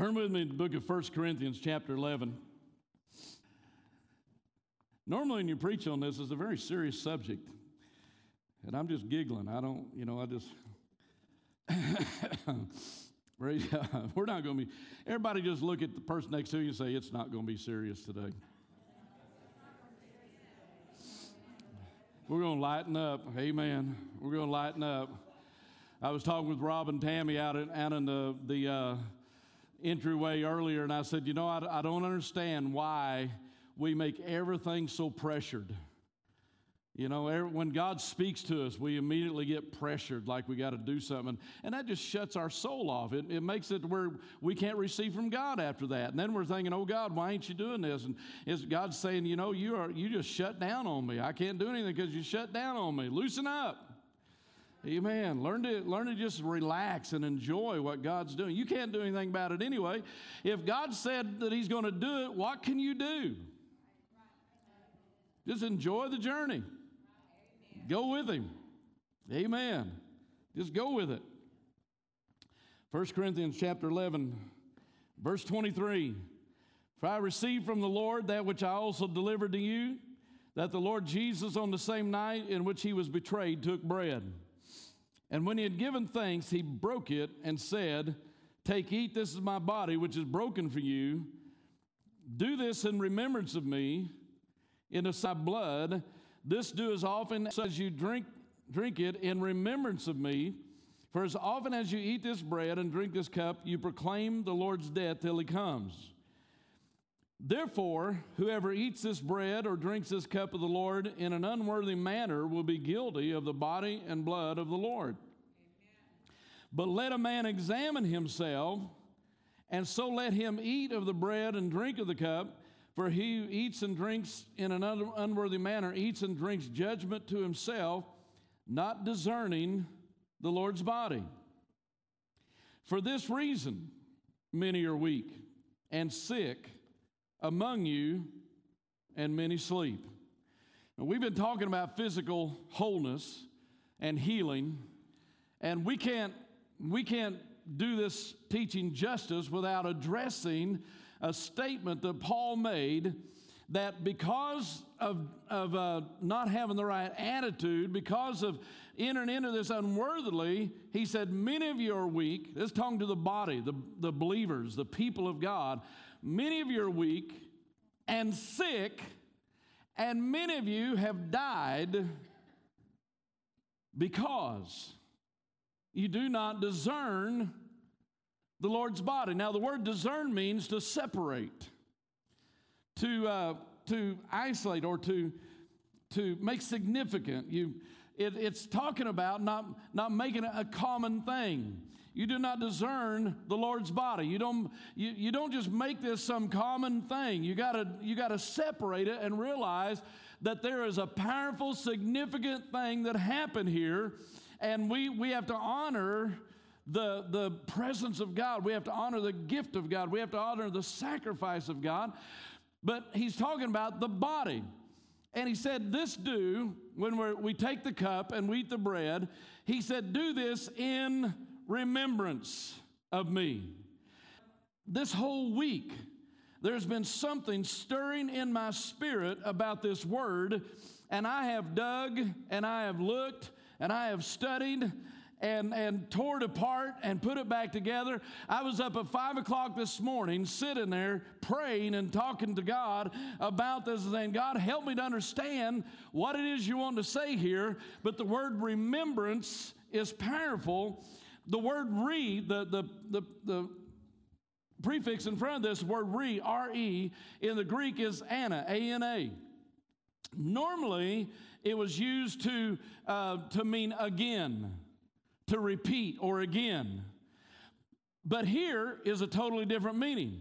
Turn with me to the book of 1 Corinthians, chapter 11. Normally, when you preach on this, it's a very serious subject. And I'm just giggling. I don't, you know, I just. We're not going to be. Everybody just look at the person next to you and say, it's not going to be serious today. We're going to lighten up. Amen. We're going to lighten up. I was talking with Rob and Tammy out in, out in the, the uh, entryway earlier, and I said, You know, I, I don't understand why we make everything so pressured. You know, er, when God speaks to us, we immediately get pressured like we got to do something. And that just shuts our soul off. It, it makes it where we can't receive from God after that. And then we're thinking, oh, God, why ain't you doing this? And is God saying, you know, you, are, you just shut down on me. I can't do anything because you shut down on me. Loosen up. Amen. Learn to, learn to just relax and enjoy what God's doing. You can't do anything about it anyway. If God said that He's going to do it, what can you do? Just enjoy the journey. Go with him. Amen. Just go with it. 1 Corinthians chapter 11, verse 23. For I received from the Lord that which I also delivered to you, that the Lord Jesus, on the same night in which he was betrayed, took bread. And when he had given thanks, he broke it and said, Take, eat, this is my body, which is broken for you. Do this in remembrance of me. In the blood, this do as often as you drink, drink it in remembrance of me. For as often as you eat this bread and drink this cup, you proclaim the Lord's death till he comes. Therefore, whoever eats this bread or drinks this cup of the Lord in an unworthy manner will be guilty of the body and blood of the Lord. Amen. But let a man examine himself, and so let him eat of the bread and drink of the cup. For he who eats and drinks in an unworthy manner eats and drinks judgment to himself, not discerning the Lord's body. For this reason, many are weak and sick among you, and many sleep. Now, we've been talking about physical wholeness and healing, and we can't, we can't do this teaching justice without addressing a statement that Paul made that because of, of uh, not having the right attitude, because of entering into this unworthily, he said, Many of you are weak. This talking to the body, the, the believers, the people of God. Many of you are weak and sick, and many of you have died because you do not discern the Lord's body. Now, the word discern means to separate, to, uh, to isolate, or to, to make significant. You, it, it's talking about not, not making a common thing. You do not discern the Lord's body. You don't, you, you don't just make this some common thing. You gotta, you gotta separate it and realize that there is a powerful, significant thing that happened here, and we, we have to honor the, the presence of God. We have to honor the gift of God. We have to honor the sacrifice of God. But he's talking about the body. And he said, This do, when we we take the cup and we eat the bread, he said, Do this in remembrance of me. This whole week, there's been something stirring in my spirit about this word, and I have dug and I have looked and I have studied and, and tore it apart and put it back together. I was up at five o'clock this morning, sitting there praying and talking to God about this and God, help me to understand what it is you want to say here. But the word remembrance is powerful. The word re, the, the, the, the prefix in front of this word re, R E, in the Greek is ana, A N A. Normally, it was used to, uh, to mean again to repeat or again. But here is a totally different meaning.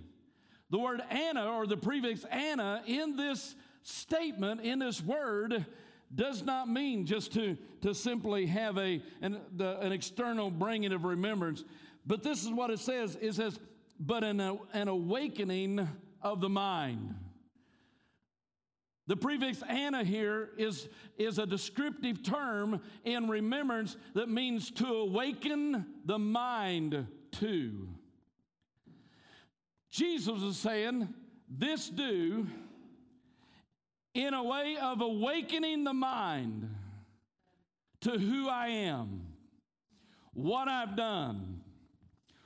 The word ana or the prefix ana in this statement, in this word, does not mean just to, to simply have a, an, the, an external bringing of remembrance. But this is what it says it says, but an, an awakening of the mind. The prefix ana here is, is a descriptive term in remembrance that means to awaken the mind to. Jesus is saying, This do in a way of awakening the mind to who I am, what I've done,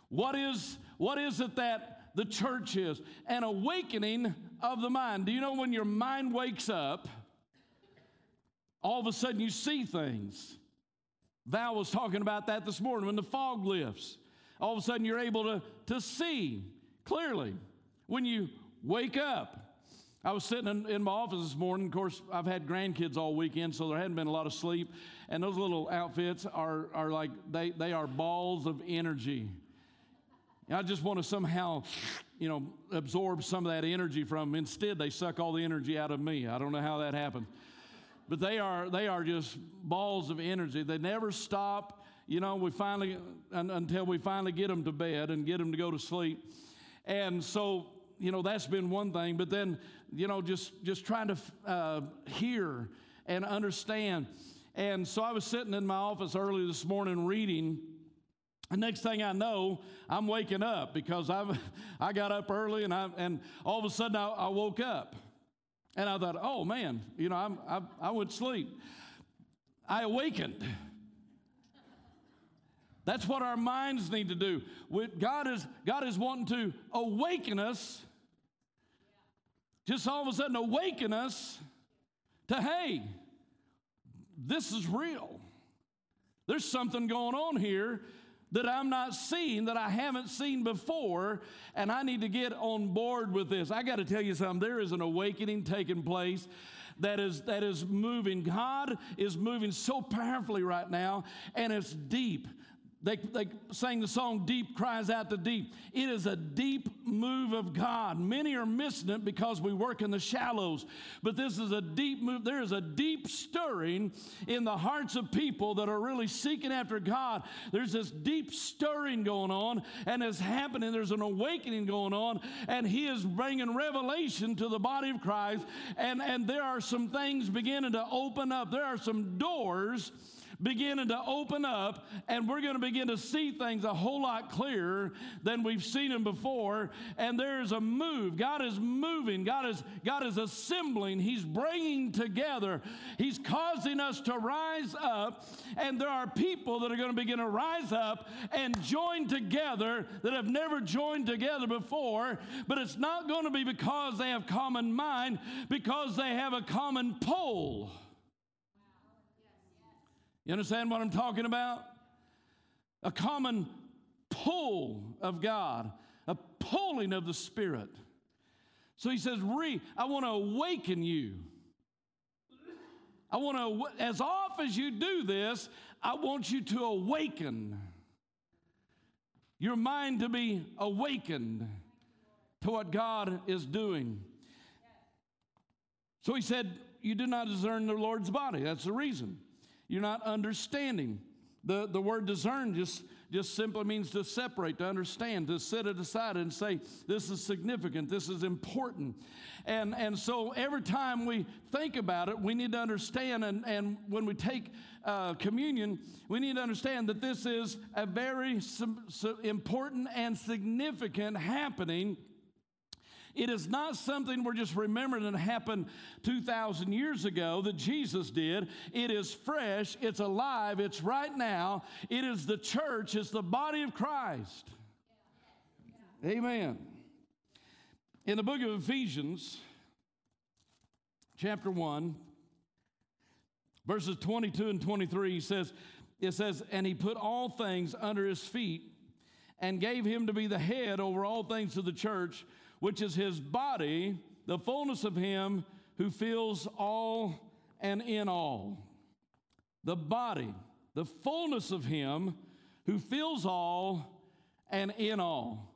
what is, what is it that the church is, an awakening of the mind. Do you know when your mind wakes up, all of a sudden you see things? Val was talking about that this morning when the fog lifts. All of a sudden you're able to, to see clearly when you wake up. I was sitting in, in, my office this morning. Of course, I've had grandkids all weekend, so there hadn't been a lot of sleep. And those little outfits are, are like, they, they are balls of energy. I just want to somehow, you know, absorb some of that energy from them. Instead, they suck all the energy out of me. I don't know how that happened. But they are, they are just balls of energy. They never stop, you know, we finally, un, until we finally get them to bed and get them to go to sleep. And so, you know, that's been one thing. But then, you know, just, just trying to uh, hear and understand. And so I was sitting in my office early this morning reading. The next thing I know, I'm waking up because I've, I got up early and, I, and all of a sudden I, I woke up. And I thought, oh man, you know, I'm, I, I went to sleep. I awakened. That's what our minds need to do. God is, God is wanting to awaken us, just all of a sudden awaken us to, hey, this is real. There's something going on here that I'm not seeing, that I haven't seen before, and I need to get on board with this. I got to tell you something, there is an awakening taking place that is that is moving. God is moving so powerfully right now, and it's deep. They, they sang the song Deep Cries Out to Deep. It is a deep move of God. Many are missing it because we work in the shallows, but this is a deep move. There is a deep stirring in the hearts of people that are really seeking after God. There's this deep stirring going on, and it's happening. There's an awakening going on, and He is bringing revelation to the body of Christ, and, and there are some things beginning to open up. There are some doors beginning to open up, and we're going to begin to see things a whole lot clearer than we've seen them before. And there's a move. God is moving. God is God is assembling. He's bringing together. He's causing us to rise up, and there are people that are going to begin to rise up and join together that have never joined together before. But it's not going to be because they have common mind, because they have a common pole. You understand what I'm talking about? A common pull of God, a pulling of the Spirit. So he says, Re, I want to awaken you. I want to, as off as you do this, I want you to awaken. Your mind to be awakened to what God is doing. So he said, You do not discern the Lord's body. That's the reason. You're not understanding. The, the word discern just, just simply means to separate, to understand, to set it aside and say, this is significant, this is important. And, and so every time we think about it, we need to understand, and, and when we take uh, communion, we need to understand that this is a very important and significant happening it is not something we're just remembering that happened 2,000 years ago that Jesus did. It is fresh, it's alive, it's right now. It is the church, it's the body of Christ. Amen. In the book of Ephesians, chapter 1, verses 22 and 23, he says, it says, And he put all things under his feet and gave him to be the head over all things to the church which is his body, the fullness of him who fills all and in all. The body, the fullness of him who fills all and in all.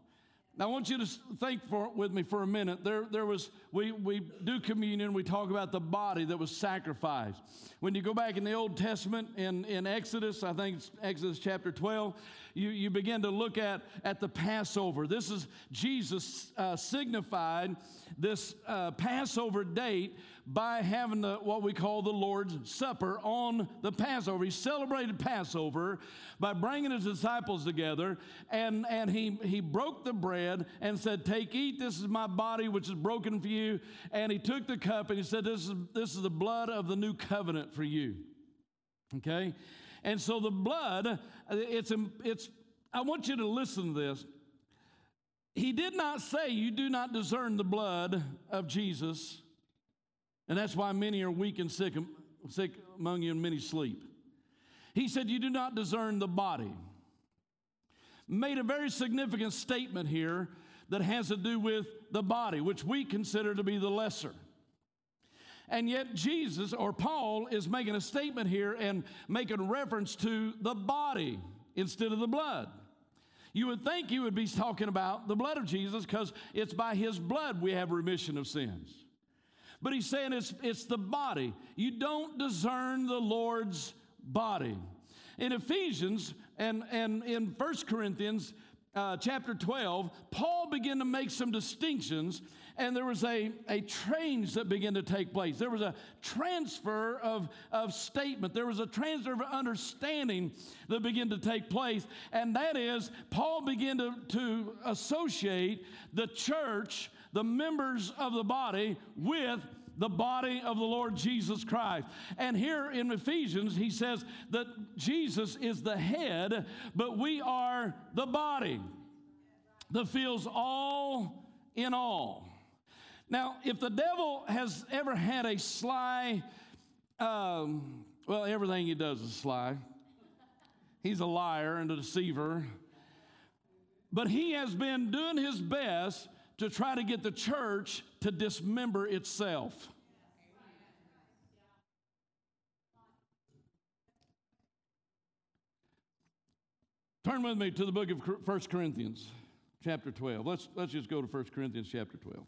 Now, I want you to think for, with me for a minute. There, there was, we, we do communion, we talk about the body that was sacrificed. When you go back in the Old Testament, in, in Exodus, I think it's Exodus chapter 12, you, you begin to look at, at the Passover. This is Jesus uh, signified this uh, Passover date by having the, what we call the Lord's Supper on the Passover. He celebrated Passover by bringing his disciples together, and, and he, he broke the bread and said, Take, eat, this is my body which is broken for you. And he took the cup and he said, This is, this is the blood of the new covenant for you. Okay? And so the blood, it's, it's, I want you to listen to this. He did not say you do not discern the blood of Jesus, and that's why many are weak and sick, sick among you, and many sleep. He said you do not discern the body. Made a very significant statement here that has to do with the body, which we consider to be the lesser. And yet, Jesus or Paul is making a statement here and making reference to the body instead of the blood. You would think he would be talking about the blood of Jesus because it's by his blood we have remission of sins. But he's saying it's, it's the body. You don't discern the Lord's body. In Ephesians and, and in 1 Corinthians uh, chapter 12, Paul began to make some distinctions and there was a, a change that began to take place. There was a transfer of, of statement, there was a transfer of understanding that began to take place. And that is, Paul began to, to associate the church, the members of the body, with the body of the Lord Jesus Christ. And here in Ephesians, he says that Jesus is the head, but we are the body that feels all in all. Now, if the devil has ever had a sly, um, well, everything he does is sly. He's a liar and a deceiver. But he has been doing his best to try to get the church to dismember itself. Turn with me to the book of 1 Corinthians, chapter 12. Let's, let's just go to 1 Corinthians, chapter 12.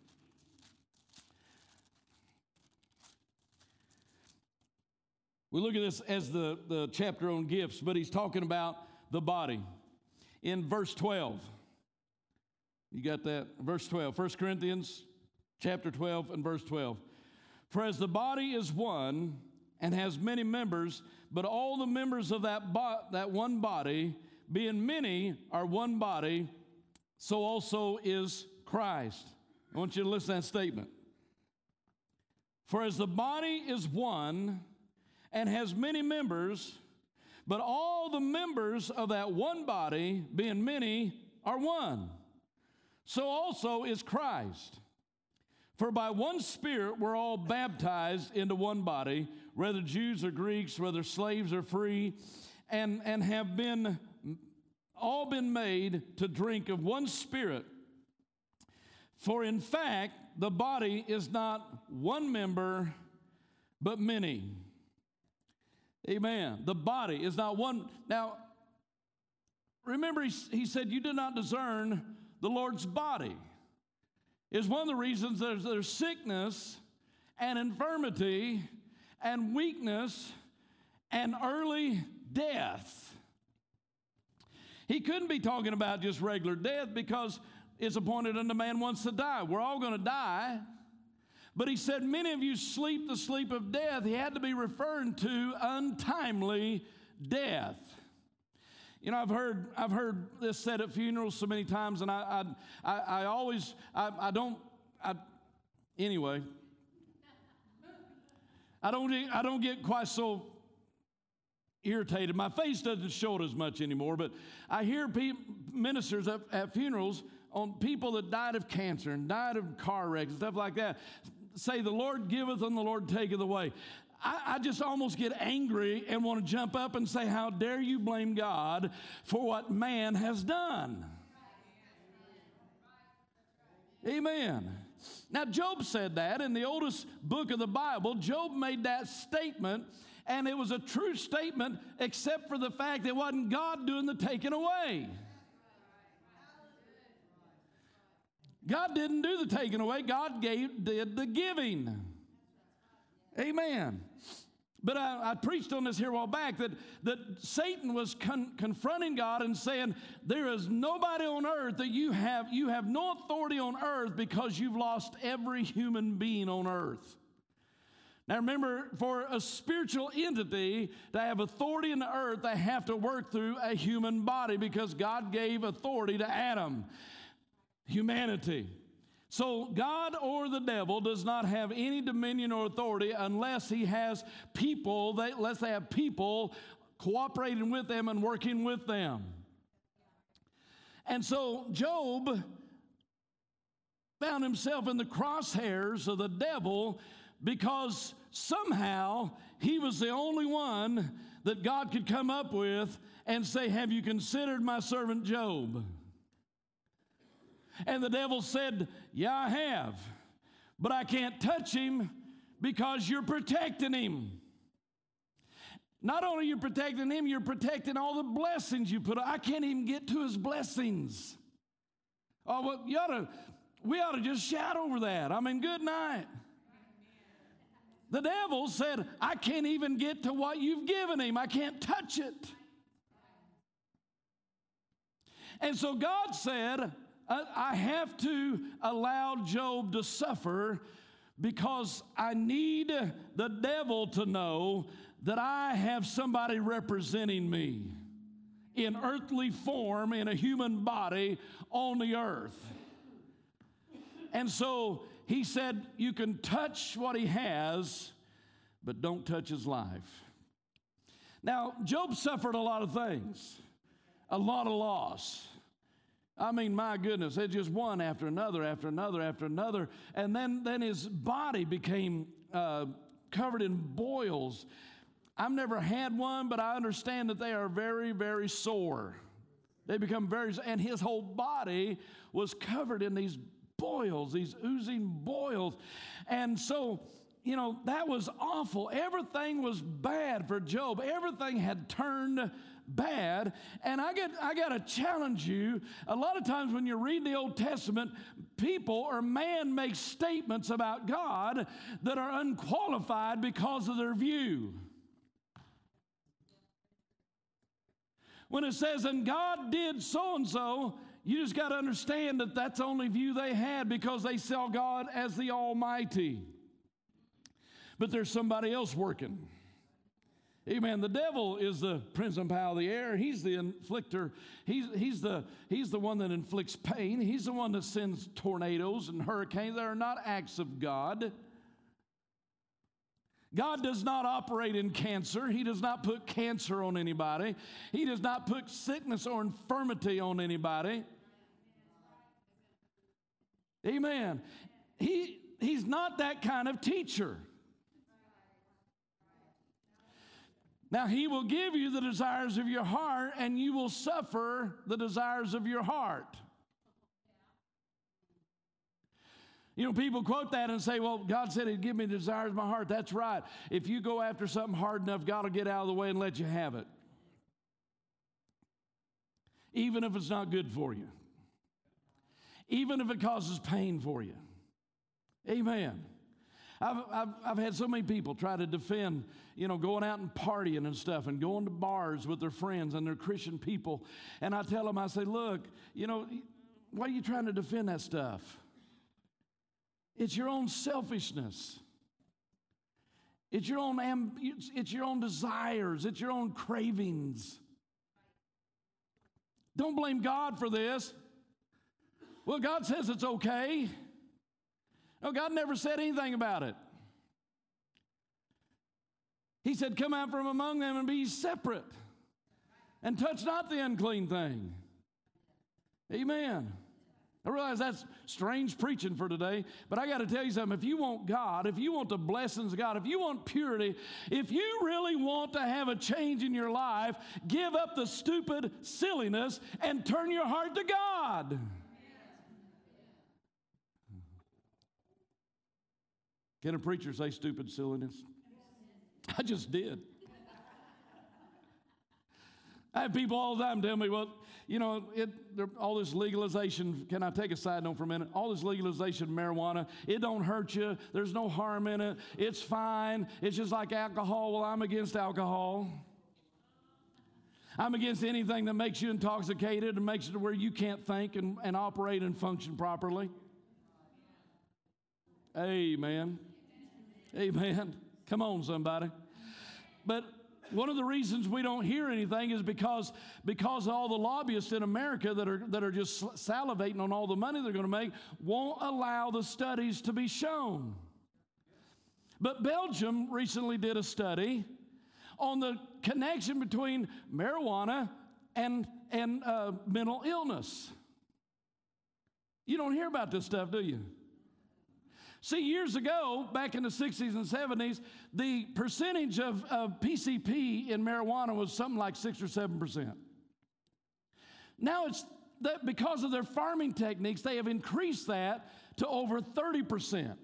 We look at this as the, the chapter on gifts, but he's talking about the body. In verse 12, you got that? Verse 12, 1 Corinthians chapter 12 and verse 12. For as the body is one and has many members, but all the members of that, bo- that one body, being many, are one body, so also is Christ. I want you to listen to that statement. For as the body is one and has many members, but all the members of that one body, being many, are one. So also is Christ. For by one Spirit we're all baptized into one body, whether Jews or Greeks, whether slaves or free, and, and have been all been made to drink of one Spirit. For in fact, the body is not one member, but many. Amen. The body is not one. Now, remember, he, he said, You did not discern the Lord's body. Is one of the reasons there's, there's sickness and infirmity and weakness and early death. He couldn't be talking about just regular death because it's appointed unto man once to die. We're all going to die. But he said, Many of you sleep the sleep of death. He had to be referring to untimely death. You know, I've heard, I've heard this said at funerals so many times, and I, I, I, always, I, I don't, I, anyway, I don't, I don't get quite so irritated. My face doesn't show it as much anymore, but I hear pe- ministers at, at funerals on people that died of cancer and died of car wrecks and stuff like that say, The Lord giveth and the Lord taketh away. I, I, just almost get angry and want to jump up and say, How dare you blame God for what man has done? Amen. Now, Job said that in the oldest book of the Bible. Job made that statement, and it was a true statement, except for the fact that it wasn't God doing the taking away. God didn't do the taking away, God gave, did the giving. Amen. But I, I, preached on this here a while back that, that Satan was con- confronting God and saying, There is nobody on earth that you have, you have no authority on earth because you've lost every human being on earth. Now remember, for a spiritual entity to have authority in the earth, they have to work through a human body because God gave authority to Adam, humanity. So, God or the devil does not have any dominion or authority unless he has people, unless they have people cooperating with them and working with them. And so, Job found himself in the crosshairs of the devil because somehow he was the only one that God could come up with and say, Have you considered my servant Job? And the devil said, Yeah, I have, but I can't touch him because you're protecting him. Not only you're protecting him, you're protecting all the blessings you put. I can't even get to his blessings. Oh, well, you ought to, we ought to just shout over that. I mean, good night. The devil said, I can't even get to what you've given him. I can't touch it. And so God said, I have to allow Job to suffer because I need the devil to know that I have somebody representing me in earthly form, in a human body on the earth. And so he said, You can touch what he has, but don't touch his life. Now, Job suffered a lot of things, a lot of loss. I mean, my goodness, it's just one after another, after another, after another. And then, then his body became uh, covered in boils. I've never had one, but I understand that they are very, very sore. They become very, and his whole body was covered in these boils, these oozing boils. And so, you know, that was awful. Everything was bad for Job. Everything had turned bad. And I get I got to challenge you. A lot of times when you read the Old Testament, people or man makes statements about God that are unqualified because of their view. When it says, and God did so and so, you just got to understand that that's the only view they had because they saw God as the Almighty. But there's somebody else working. Amen. The devil is the prince and power of the air. He's the inflictor. He's, he's, the, he's the one that inflicts pain. He's the one that sends tornadoes and hurricanes that are not acts of God. God does not operate in cancer. He does not put cancer on anybody. He does not put sickness or infirmity on anybody. Amen. He, he's not that kind of teacher. Now, he will give you the desires of your heart, and you will suffer the desires of your heart. You know, people quote that and say, well, God said he'd give me the desires of my heart. That's right. If you go after something hard enough, God will get out of the way and let you have it. Even if it's not good for you, even if it causes pain for you. Amen. I've, I've, I've had so many people try to defend, you know, going out and partying and stuff and going to bars with their friends and their Christian people. And I tell them, I say, look, you know, why are you trying to defend that stuff? It's your own selfishness. It's your own amb- it's your own desires, it's your own cravings. Don't blame God for this. Well, God says it's okay. No, God never said anything about it. He said, Come out from among them and be separate, and touch not the unclean thing. Amen. I realize that's strange preaching for today, but I got to tell you something. If you want God, if you want the blessings of God, if you want purity, if you really want to have a change in your life, give up the stupid silliness and turn your heart to God. Can a preacher say stupid silliness? I just did. I have people all the time tell me, well, you know, it, all this legalization, can I take a side note for a minute? All this legalization of marijuana, it don't hurt you. There's no harm in it. It's fine. It's just like alcohol. Well, I'm against alcohol. I'm against anything that makes you intoxicated and makes it where you can't think and, and operate and function properly. Amen. Amen. Come on, somebody. But one of the reasons we don't hear anything is because because all the lobbyists in America that are that are just salivating on all the money they're going to make won't allow the studies to be shown. But Belgium recently did a study on the connection between marijuana and and uh, mental illness. You don't hear about this stuff, do you? See, years ago, back in the 60s and 70s, the percentage of, of PCP in marijuana was something like 6 or 7%. Now it's that because of their farming techniques, they have increased that to over 30%.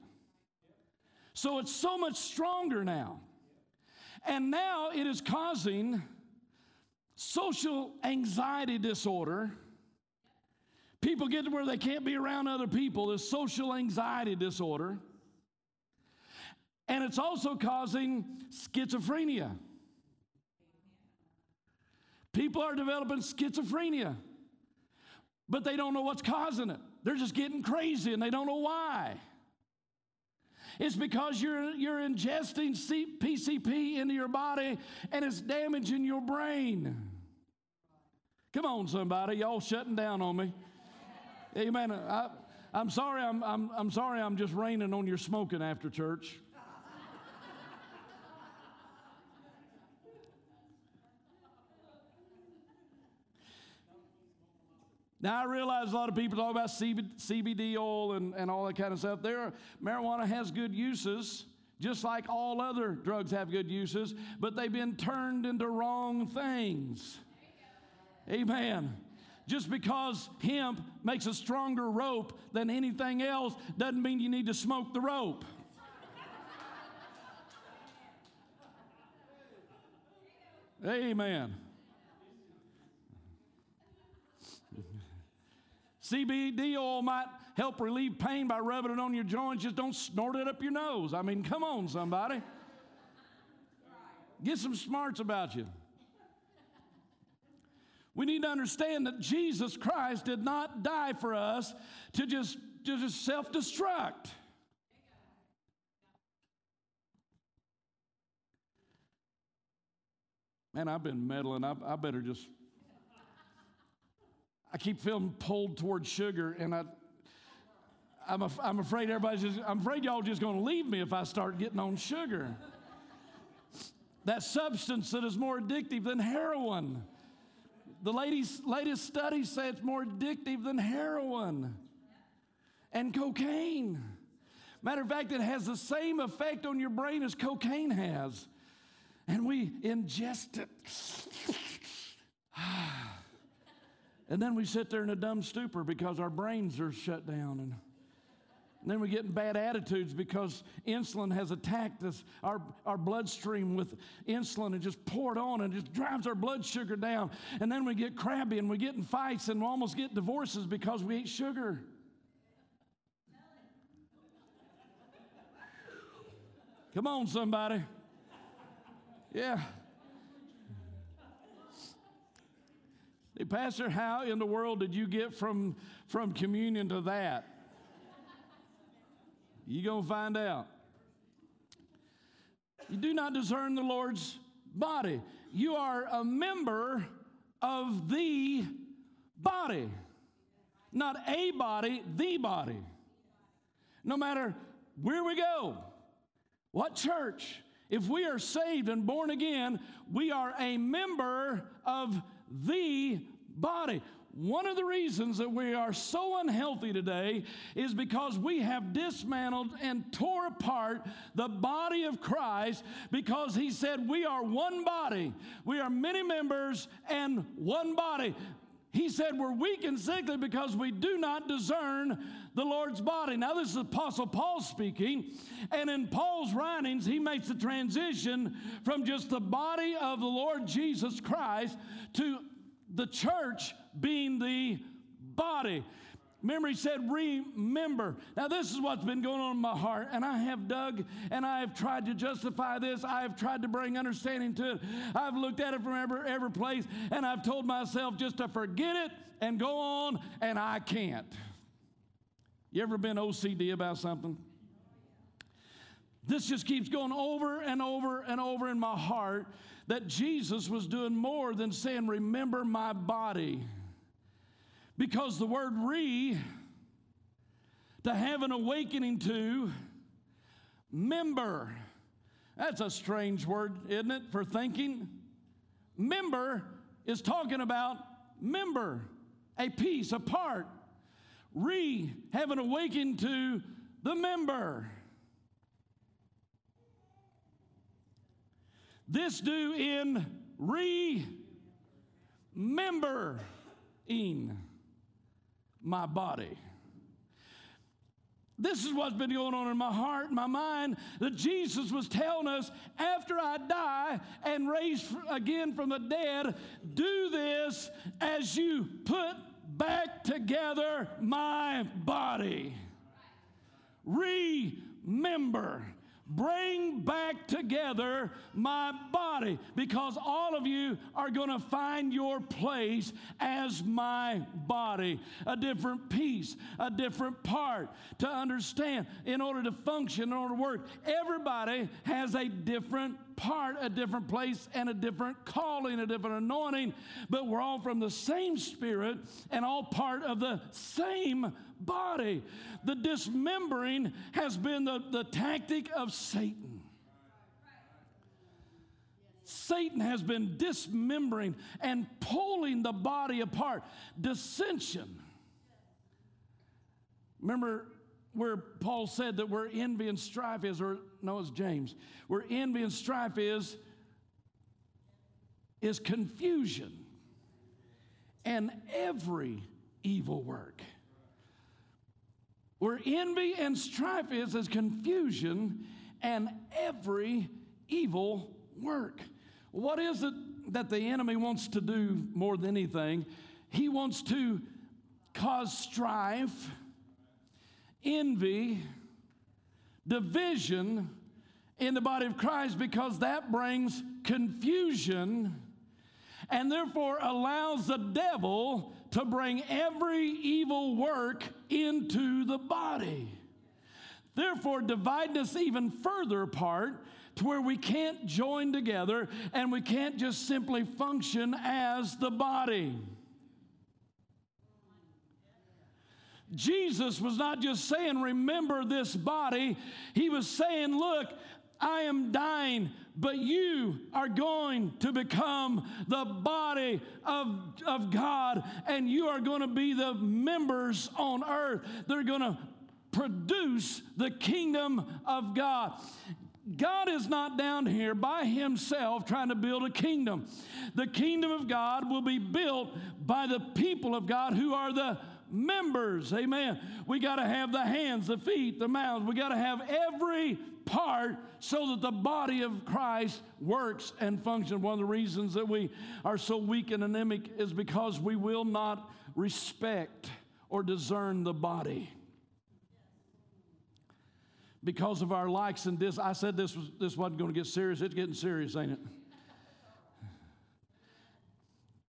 So it's so much stronger now. And now it is causing social anxiety disorder People get to where they can't be around other people, this social anxiety disorder. And it's also causing schizophrenia. People are developing schizophrenia, but they don't know what's causing it. They're just getting crazy and they don't know why. It's because you're, you're ingesting C- PCP into your body and it's damaging your brain. Come on, somebody. Y'all shutting down on me. Amen. I, I'm sorry, I'm, I'm, I'm sorry I'm just raining on your smoking after church. Now, I realize a lot of people talk about CBD oil and, and all that kind of stuff. There, marijuana has good uses, just like all other drugs have good uses, but they've been turned into wrong things. Amen. Just because hemp makes a stronger rope than anything else doesn't mean you need to smoke the rope. Amen. CBD oil might help relieve pain by rubbing it on your joints. Just don't snort it up your nose. I mean, come on, somebody. Get some smarts about you. We need to understand that Jesus Christ did not die for us to just, to just self destruct. Man, I've been meddling. I, I better just. I keep feeling pulled towards sugar, and I, I'm, af- I'm afraid everybody's just, I'm afraid y'all just going to leave me if I start getting on sugar. that substance that is more addictive than heroin. The latest, studies say it's more addictive than heroin and cocaine. Matter of fact, it has the same effect on your brain as cocaine has. And we ingest it. and then we sit there in a dumb stupor because our brains are shut down. And and then we get in bad attitudes because insulin has attacked us, our, our bloodstream with insulin and just poured on and just drives our blood sugar down. And then we get crabby and we get in fights and we almost get divorces because we ate sugar. Come on, somebody. Yeah. Hey, Pastor, how in the world did you get from, from communion to that? You're going to find out. You do not discern the Lord's body. You are a member of the body. Not a body, the body. No matter where we go, what church, if we are saved and born again, we are a member of the body. One of the reasons that we are so unhealthy today is because we have dismantled and tore apart the body of Christ because he said we are one body. We are many members and one body. He said we're weak and sickly because we do not discern the Lord's body. Now, this is Apostle Paul speaking, and in Paul's writings, he makes the transition from just the body of the Lord Jesus Christ to the church being the body. Remember, he said, remember. Now, this is what's been going on in my heart, and I have dug and I have tried to justify this. I have tried to bring understanding to it. I've looked at it from every, every place, and I've told myself just to forget it and go on, and I can't. You ever been OCD about something? This just keeps going over and over and over in my heart that Jesus was doing more than saying, Remember my body. Because the word re, to have an awakening to, member, that's a strange word, isn't it, for thinking? Member is talking about member, a piece, a part. Re, have an awakening to the member. This do in remembering my body. This is what's been going on in my heart, my mind, that Jesus was telling us after I die and raise again from the dead, do this as you put back together my body. Remember bring back together my body because all of you are going to find your place as my body, a different piece, a different part to understand in order to function, in order to work. Everybody has a different part, a different place, and a different calling, a different anointing, but we're all from the same spirit and all part of the same body. The dismembering has been the, the tactic of Satan. Satan has been dismembering and pulling the body apart. Dissension. Remember where Paul said that where envy and strife is, or no, it's James, where envy and strife is, is confusion and every evil work. Where envy and strife is, is confusion and every evil work. What is it that the enemy wants to do more than anything? He wants to cause strife, envy, division in the body of Christ because that brings confusion and therefore allows the devil to bring every evil work into the body. Therefore, dividing us even further apart to where we can't join together and we can't just simply function as the body. Jesus was not just saying, Remember this body. He was saying, Look, I am dying, but you are going to become the body of, of God, and you are going to be the members on earth. They're going to produce the kingdom of God. God is not down here by himself trying to build a kingdom. The kingdom of God will be built by the people of God who are the members. Amen. We got to have the hands, the feet, the mouths. We got to have every part so that the body of Christ works and functions. One of the reasons that we are so weak and anemic is because we will not respect or discern the body. Because of our likes and dis, I said this was this wasn't going to get serious. It's getting serious, ain't it?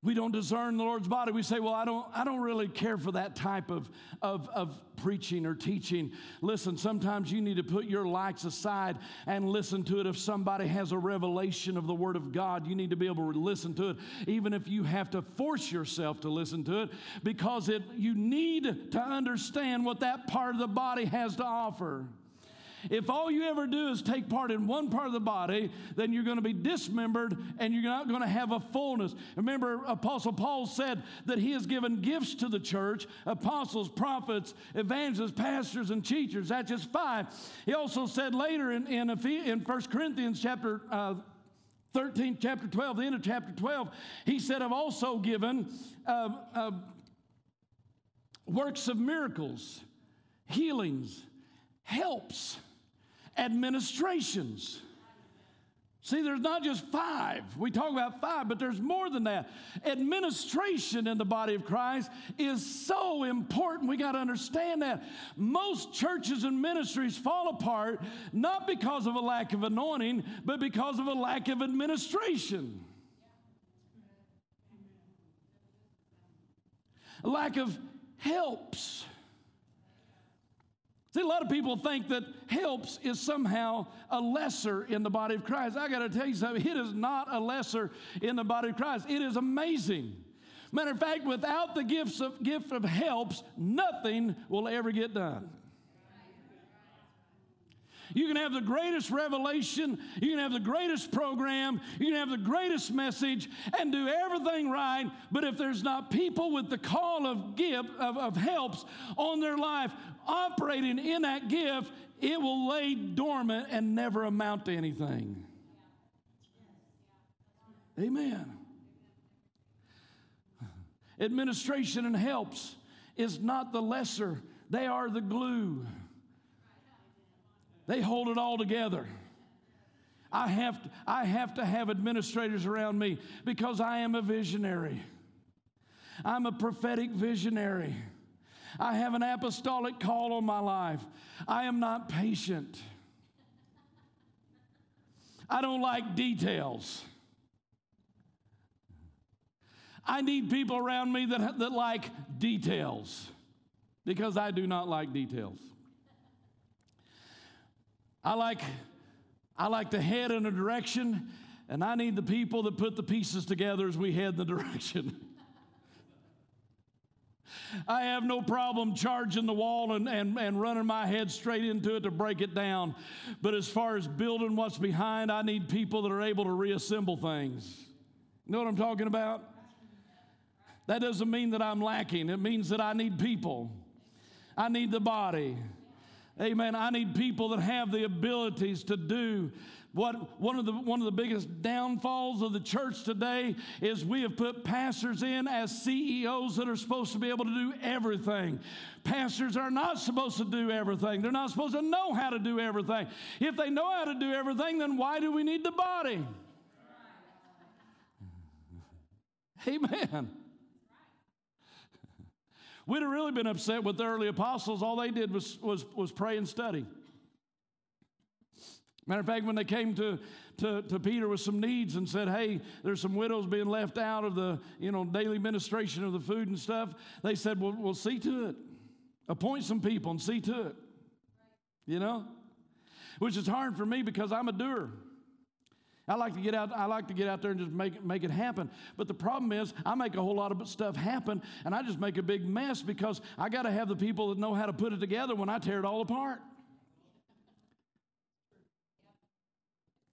We don't discern the Lord's body. We say, well, I don't, I don't really care for that type of, of, of preaching or teaching. Listen, sometimes you need to put your likes aside and listen to it. If somebody has a revelation of the Word of God, you need to be able to listen to it, even if you have to force yourself to listen to it, because it, you need to understand what that part of the body has to offer. If all you ever do is take part in one part of the body, then you're going to be dismembered and you're not going to have a fullness. Remember, Apostle Paul said that he has given gifts to the church apostles, prophets, evangelists, pastors, and teachers. That's just five. He also said later in, in, in 1 Corinthians chapter uh, 13, chapter 12, the end of chapter 12, he said, I've also given uh, uh, works of miracles, healings, helps administrations. See, there's not just five. We talk about five, but there's more than that. Administration in the body of Christ is so important. We got to understand that. Most churches and ministries fall apart not because of a lack of anointing, but because of a lack of administration. Lack of helps. See, a lot of people think that helps is somehow a lesser in the body of Christ. I got to tell you something, it is not a lesser in the body of Christ. It is amazing. Matter of fact, without the gifts of, gift of helps, nothing will ever get done. You can have the greatest revelation, you can have the greatest program, you can have the greatest message, and do everything right. But if there's not people with the call of gift of, of helps on their life operating in that gift, it will lay dormant and never amount to anything. Amen. Administration and helps is not the lesser, they are the glue. They hold it all together. I have, to, I have to have administrators around me because I am a visionary. I'm a prophetic visionary. I have an apostolic call on my life. I am not patient. I don't like details. I need people around me that, that like details because I do not like details. I like, I like to head in a direction, and I need the people that put the pieces together as we head in the direction. I have no problem charging the wall and, and, and running my head straight into it to break it down. But as far as building what's behind, I need people that are able to reassemble things. You know what I'm talking about? That doesn't mean that I'm lacking, it means that I need people. I need the body. Amen. I need people that have the abilities to do what one of the one of the biggest downfalls of the church today is we have put pastors in as CEOs that are supposed to be able to do everything. Pastors are not supposed to do everything. They're not supposed to know how to do everything. If they know how to do everything, then why do we need the body? Amen. We'd have really been upset with the early apostles. All they did was, was, was pray and study. Matter of fact, when they came to, to, to Peter with some needs and said, Hey, there's some widows being left out of the you know, daily ministration of the food and stuff, they said, Well, we'll see to it. Appoint some people and see to it. You know? Which is hard for me because I'm a doer. I like to get out, I like to get out there and just make, make it happen. But the problem is I make a whole lot of stuff happen and I just make a big mess because I got to have the people that know how to put it together when I tear it all apart.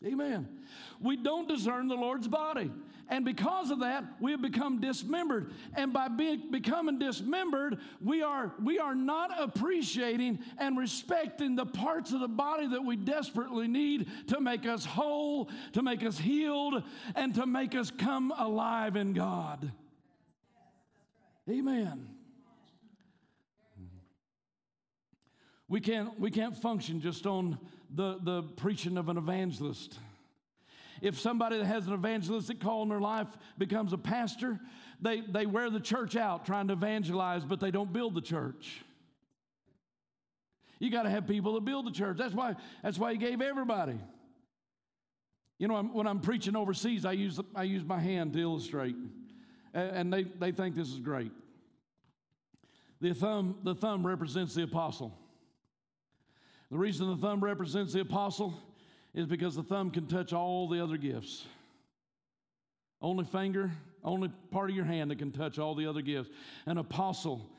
Amen. We don't discern the Lord's body. And because of that, we have become dismembered. And by being, becoming dismembered, we are, we are not appreciating and respecting the parts of the body that we desperately need to make us whole, to make us healed, and to make us come alive in God. Amen. We can't, we can't function just on the, the preaching of an evangelist. If somebody that has an evangelistic call in their life becomes a pastor, they, they wear the church out trying to evangelize, but they don't build the church. You got to have people that build the church. That's why, that's why he gave everybody. You know, when I'm preaching overseas, I use, I use my hand to illustrate, and they, they think this is great. The thumb, the thumb represents the apostle. The reason the thumb represents the apostle is because the thumb can touch all the other gifts. Only finger, only part of your hand that can touch all the other gifts. An apostle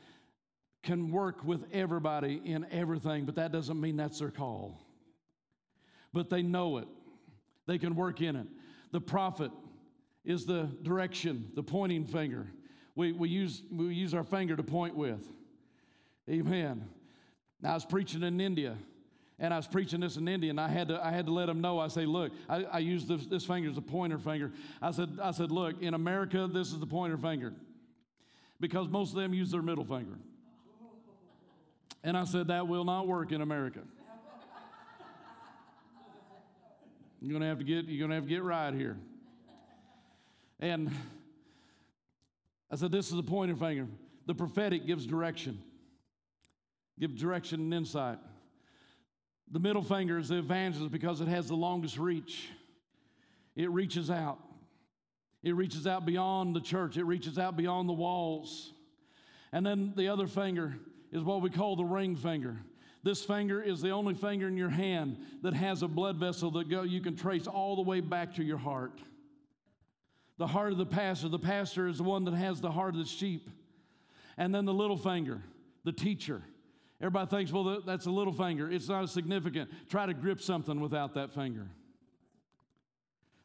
can work with everybody in everything, but that doesn't mean that's their call. But they know it, they can work in it. The prophet is the direction, the pointing finger. We, we, use, we use our finger to point with. Amen. I was preaching in India and I was preaching this in India, and I had to, I had to let them know. I say, look, I, I use this, this finger as a pointer finger. I said, I said, look, in America, this is the pointer finger because most of them use their middle finger. And I said, that will not work in America. You're gonna have to get, you're gonna have to get right here. And I said, this is the pointer finger. The prophetic gives direction, gives direction and insight. The middle finger is the evangelist because it has the longest reach. It reaches out. It reaches out beyond the church. It reaches out beyond the walls. And then the other finger is what we call the ring finger. This finger is the only finger in your hand that has a blood vessel that go, you can trace all the way back to your heart. The heart of the pastor. The pastor is the one that has the heart of the sheep. And then the little finger, the teacher. Everybody thinks, well, that's a little finger. It's not significant. Try to grip something without that finger.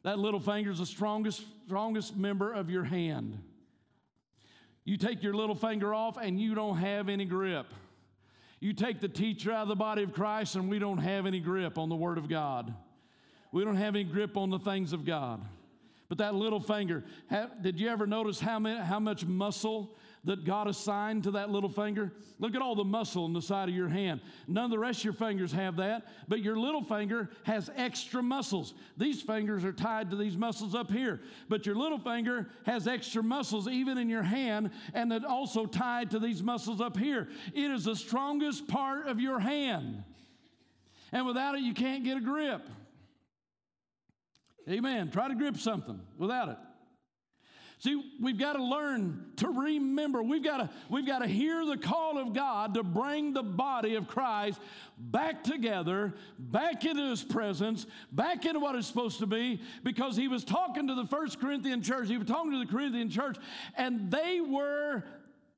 That little finger is the strongest, strongest member of your hand. You take your little finger off and you don't have any grip. You take the teacher out of the body of Christ and we don't have any grip on the Word of God. We don't have any grip on the things of God. But that little finger, did you ever notice how, many, how much muscle that God assigned to that little finger? Look at all the muscle on the side of your hand. None of the rest of your fingers have that, but your little finger has extra muscles. These fingers are tied to these muscles up here, but your little finger has extra muscles even in your hand, and it also tied to these muscles up here. It is the strongest part of your hand. And without it, you can't get a grip. Amen. Try to grip something without it. See, we've got to learn to remember. We've got to, we've got to hear the call of God to bring the body of Christ back together, back into his presence, back into what it's supposed to be, because he was talking to the first Corinthian church, he was talking to the Corinthian church, and they were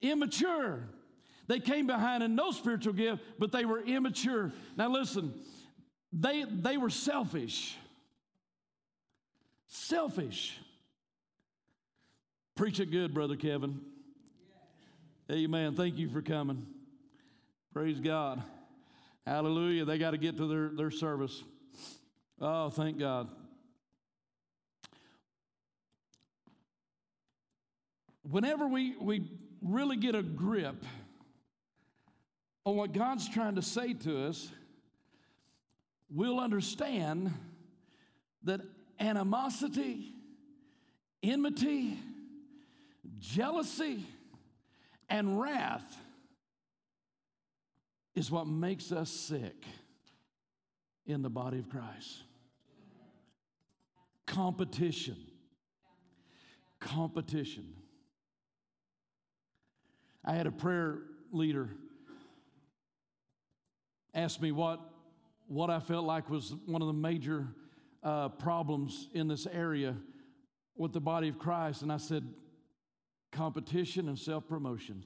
immature. They came behind in no spiritual gift, but they were immature. Now listen, they, they were selfish. Selfish. Preach it good, Brother Kevin. Amen. Thank you for coming. Praise God. Hallelujah. They got to get to their, their service. Oh, thank God. Whenever we, we really get a grip on what God's trying to say to us, we'll understand that animosity, enmity, jealousy, and wrath is what makes us sick in the body of Christ. Competition. Competition. I had a prayer leader ask me what, what I felt like was one of the major uh, problems in this area with the body of Christ. And I said, competition and self promotion.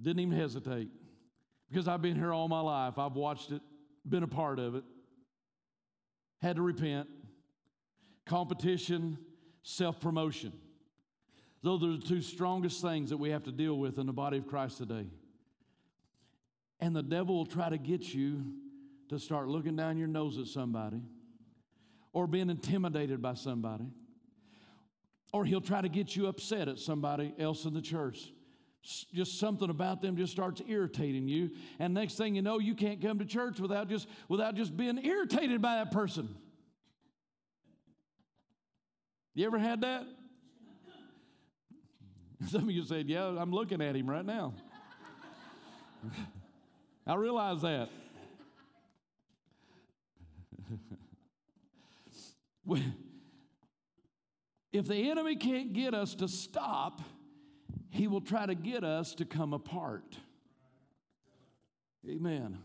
Didn't even hesitate because I've been here all my life. I've watched it, been a part of it, had to repent. Competition, self promotion. Those are the two strongest things that we have to deal with in the body of Christ today. And the devil will try to get you to start looking down your nose at somebody or being intimidated by somebody or he'll try to get you upset at somebody else in the church. Just something about them just starts irritating you. And next thing you know, you can't come to church without just, without just being irritated by that person. You ever had that? Some of you said, Yeah, I'm looking at him right now. I realize that. If the enemy can't get us to stop, he will try to get us to come apart. Amen.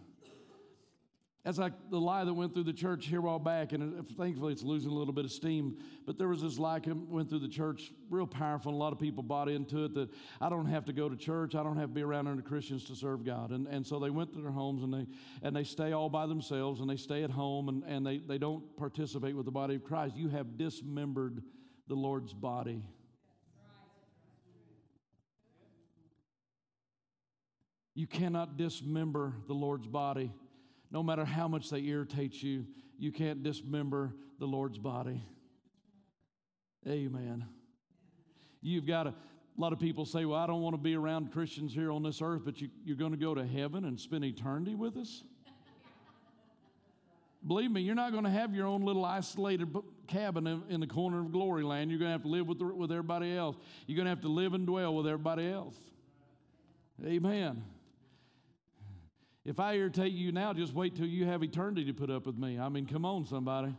That's like the lie that went through the church here a while back, and thankfully it's losing a little bit of steam. But there was this lie that went through the church, real powerful, and a lot of people bought into it that I don't have to go to church, I don't have to be around other Christians to serve God. And, and so they went to their homes and they and they stay all by themselves and they stay at home and, and they, they don't participate with the body of Christ. You have dismembered the Lord's body. You cannot dismember the Lord's body. No matter how much they irritate you, you can't dismember the Lord's body. Amen. You've got a, a lot of people say, Well, I don't want to be around Christians here on this earth, but you, you're going to go to heaven and spend eternity with us? Believe me, you're not going to have your own little isolated cabin in, the corner of glory land. You're going to have to live with, the, with everybody else. You're going to have to live and dwell with everybody else. Amen. If I irritate you now, just wait till you have eternity to put up with me. I mean, come on, somebody.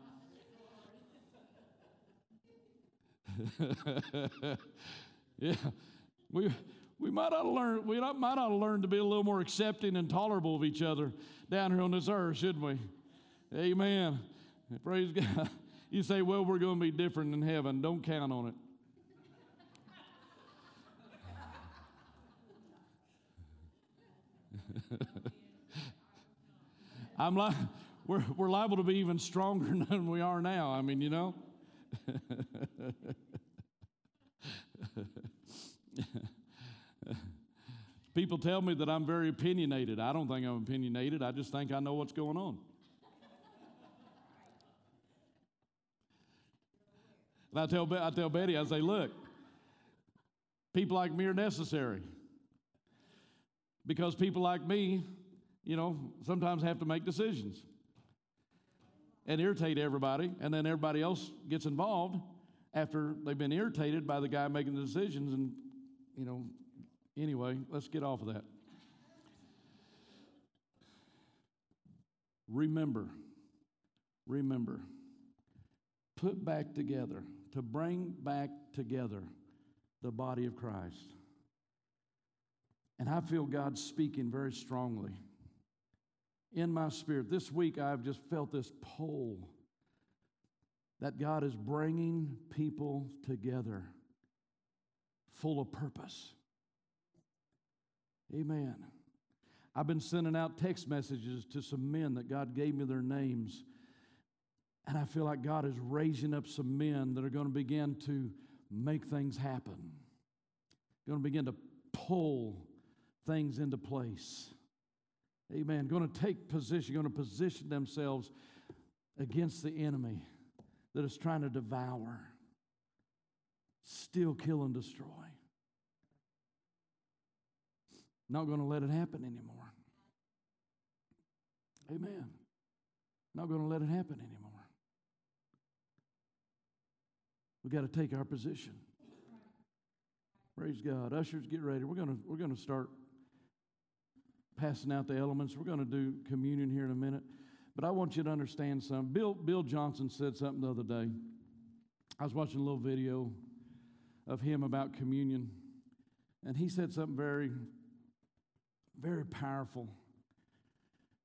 yeah, we, we might to learn, we might to learn to be a little more accepting and tolerable of each other down here on this earth, shouldn't we? Amen. Praise God. You say, well, we're going to be different in heaven. Don't count on it. I'm like, we're, we're liable to be even stronger than we are now. I mean, you know. People tell me that I'm very opinionated. I don't think I'm opinionated. I just think I know what's going on. And I tell, I tell Betty, I say, look, people like me are necessary. Because people like me, you know, sometimes have to make decisions and irritate everybody, and then everybody else gets involved after they've been irritated by the guy making the decisions. And, you know, anyway, let's get off of that. Remember, remember, put back together, to bring back together the body of Christ. And I feel God speaking very strongly in my spirit. This week, I've just felt this pull that God is bringing people together full of purpose. Amen. I've been sending out text messages to some men that God gave me their names. And I feel like God is raising up some men that are going to begin to make things happen, going to begin to pull things into place. Amen. Going to take position, going to position themselves against the enemy that is trying to devour, steal, kill, and destroy. Not going to let it happen anymore. Amen. Not going to let it happen anymore. We've got to take our position. Praise God. Ushers, get ready. We're to, we're to start passing out the elements. We're to do communion here in a minute. But I want you to understand something. Bill, Bill Johnson said something the other day. I was watching a little video of him about communion, and he said something very, very powerful.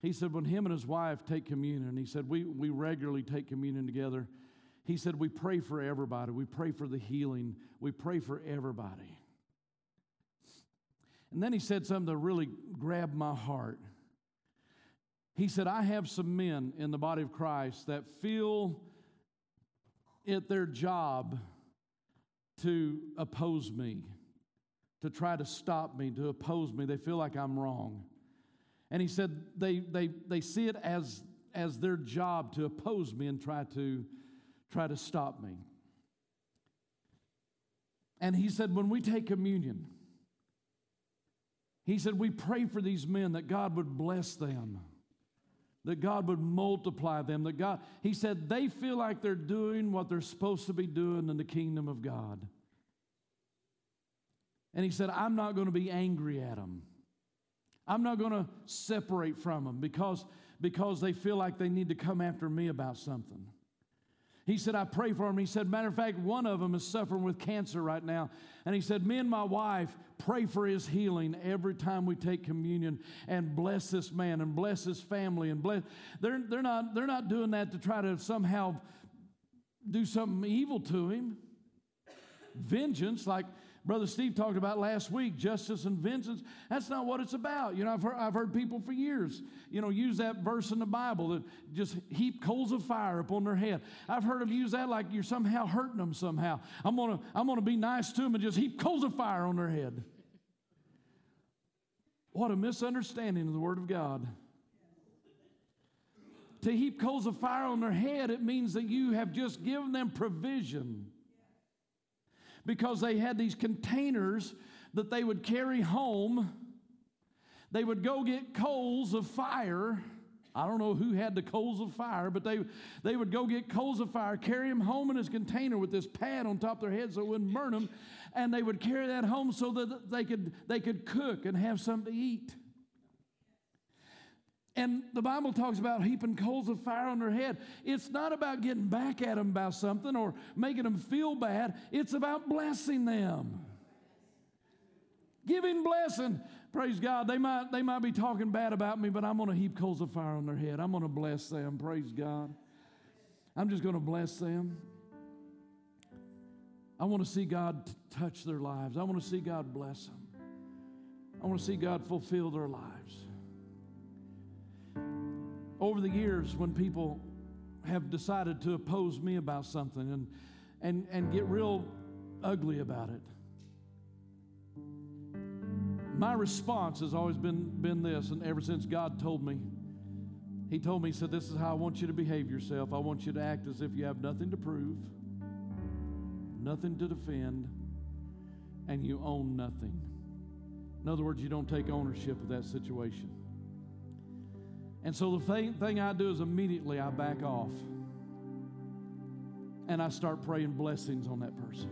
He said, when him and his wife take communion, he said, we, we regularly take communion together. He said, we pray for everybody. We pray for the healing. We pray for everybody. And then he said something that really grabbed my heart. He said, I have some men in the body of Christ that feel it their job to oppose me, to try to stop me, to oppose me. They feel like I'm wrong. And he said they, they, they see it as, as their job to oppose me and try to, try to stop me. And he said, when we take communion, he said, We pray for these men that God would bless them, that God would multiply them, that God, he said, they feel like they're doing what they're supposed to be doing in the kingdom of God. And he said, I'm not going to be angry at them. I'm not going to separate from them because, because they feel like they need to come after me about something. He said, I pray for him. He said, matter of fact, one of them is suffering with cancer right now. And he said, Me and my wife pray for his healing every time we take communion and bless this man and bless his family and bless. They're, they're, not, they're not doing that to try to somehow do something evil to him. Vengeance, like Brother Steve talked about last week, justice and vengeance. That's not what it's about. You know, I've heard, I've heard people for years, you know, use that verse in the Bible that just heap coals of fire upon their head. I've heard them use that like you're somehow hurting them somehow. I'm gonna, I'm gonna be nice to them and just heap coals of fire on their head. What a misunderstanding of the Word of God. To heap coals of fire on their head, it means that you have just given them provision because they had these containers that they would carry home. They would go get coals of fire. I don't know who had the coals of fire, but they, they would go get coals of fire, carry them home in this container with this pad on top of their head so it wouldn't burn them, and they would carry that home so that they could, they could cook and have something to eat. And the Bible talks about heaping coals of fire on their head. It's not about getting back at them about something or making them feel bad, it's about blessing them. Giving blessing. Praise God. They might, they might be talking bad about me, but I'm going to heap coals of fire on their head. I'm going to bless them. Praise God. I'm just going to bless them. I want to see God t- touch their lives. I want to see God bless them. I want to see God fulfill their lives. Over the years, when people have decided to oppose me about something and, and, and get real ugly about it, my response has always been, been this, and ever since God told me, He told me, He said, This is how I want you to behave yourself. I want you to act as if you have nothing to prove, nothing to defend, and you own nothing. In other words, you don't take ownership of that situation. And so the thing, I do is immediately I back off and I start praying blessings on that person.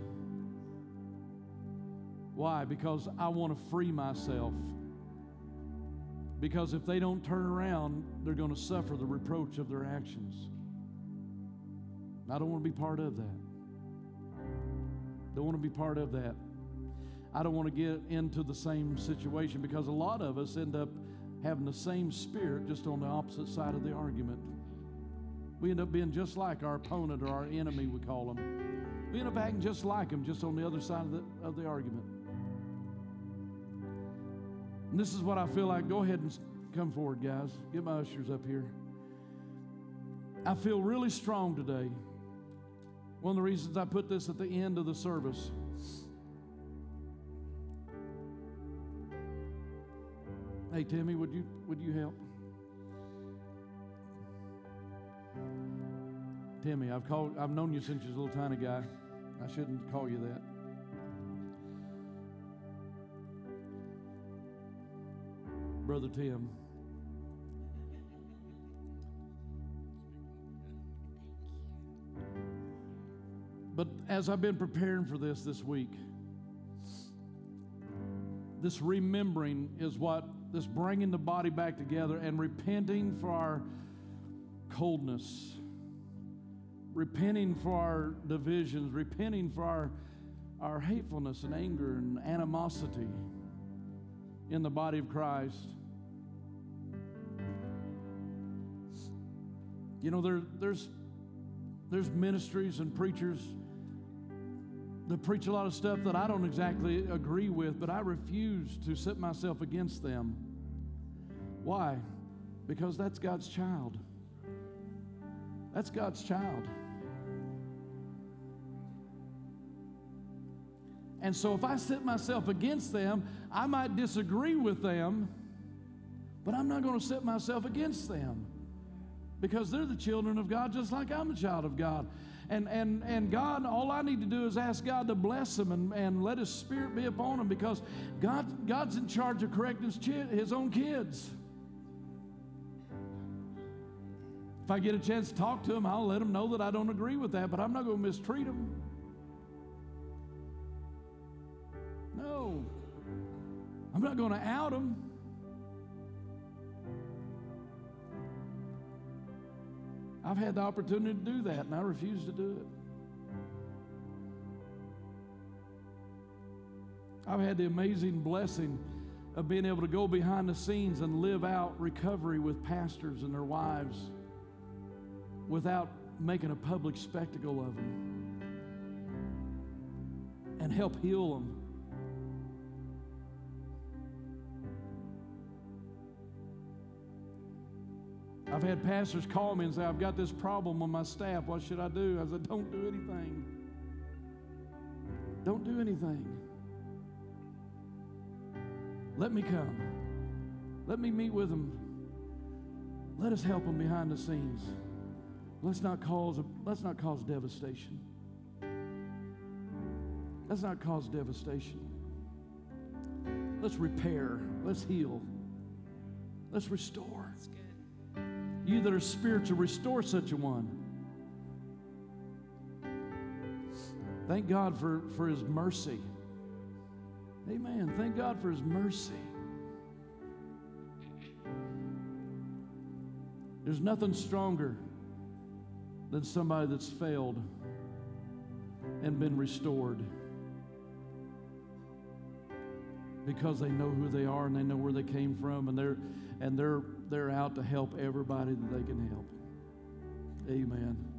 Why? Because I want to free myself. Because if they don't turn around, they're going to suffer the reproach of their actions. I don't want to be part of that. Don't want to be part of that. I don't want to get into the same situation because a lot of us end up having the same spirit just on the opposite side of the argument. We end up being just like our opponent or our enemy, we call them. We end up acting just like them, just on the other side of the, of the argument. And this is what I feel like. Go ahead and come forward, guys. Get my ushers up here. I feel really strong today. One of the reasons I put this at the end of the service. Hey Timmy, would you would you help? Timmy, I've called I've known you since you was a little tiny guy. I shouldn't call you that. Brother Tim. But as I've been preparing for this this week, this remembering is what this bringing the body back together and repenting for our coldness, repenting for our divisions, repenting for our, our hatefulness and anger and animosity in the body of Christ. You know, there, there's, there's ministries and preachers that preach a lot of stuff that I don't exactly agree with, but I refuse to set myself against them. Why? Because that's God's child. That's God's child. And so if I set myself against them, I might disagree with them, but I'm not going to set myself against them because they're the children of God just like I'm a child of God. And, and, and God, all I need to do is ask God to bless them and, and let His Spirit be upon them because God, God's in charge of correcting his, his own kids. If I get a chance to talk to them, I'll let them know that I don't agree with that, but I'm not going to mistreat them. No. I'm not going to out them. I've had the opportunity to do that, and I refuse to do it. I've had the amazing blessing of being able to go behind the scenes and live out recovery with pastors and their wives without making a public spectacle of them and help heal them. I've had pastors call me and say, I've got this problem on my staff. What should I do? I said, Don't do anything. Don't do anything. Let me come. Let me meet with them. Let us help them behind the scenes. Let's not cause, let's not cause devastation. Let's not cause devastation. Let's repair. Let's heal. Let's restore. You that are spiritual, restore such a one. Thank God for, for his mercy. Amen. Thank God for his mercy. There's nothing stronger than somebody that's failed and been restored. because they know who they are and they know where they came from and they're and they're they're out to help everybody that they can help. Amen.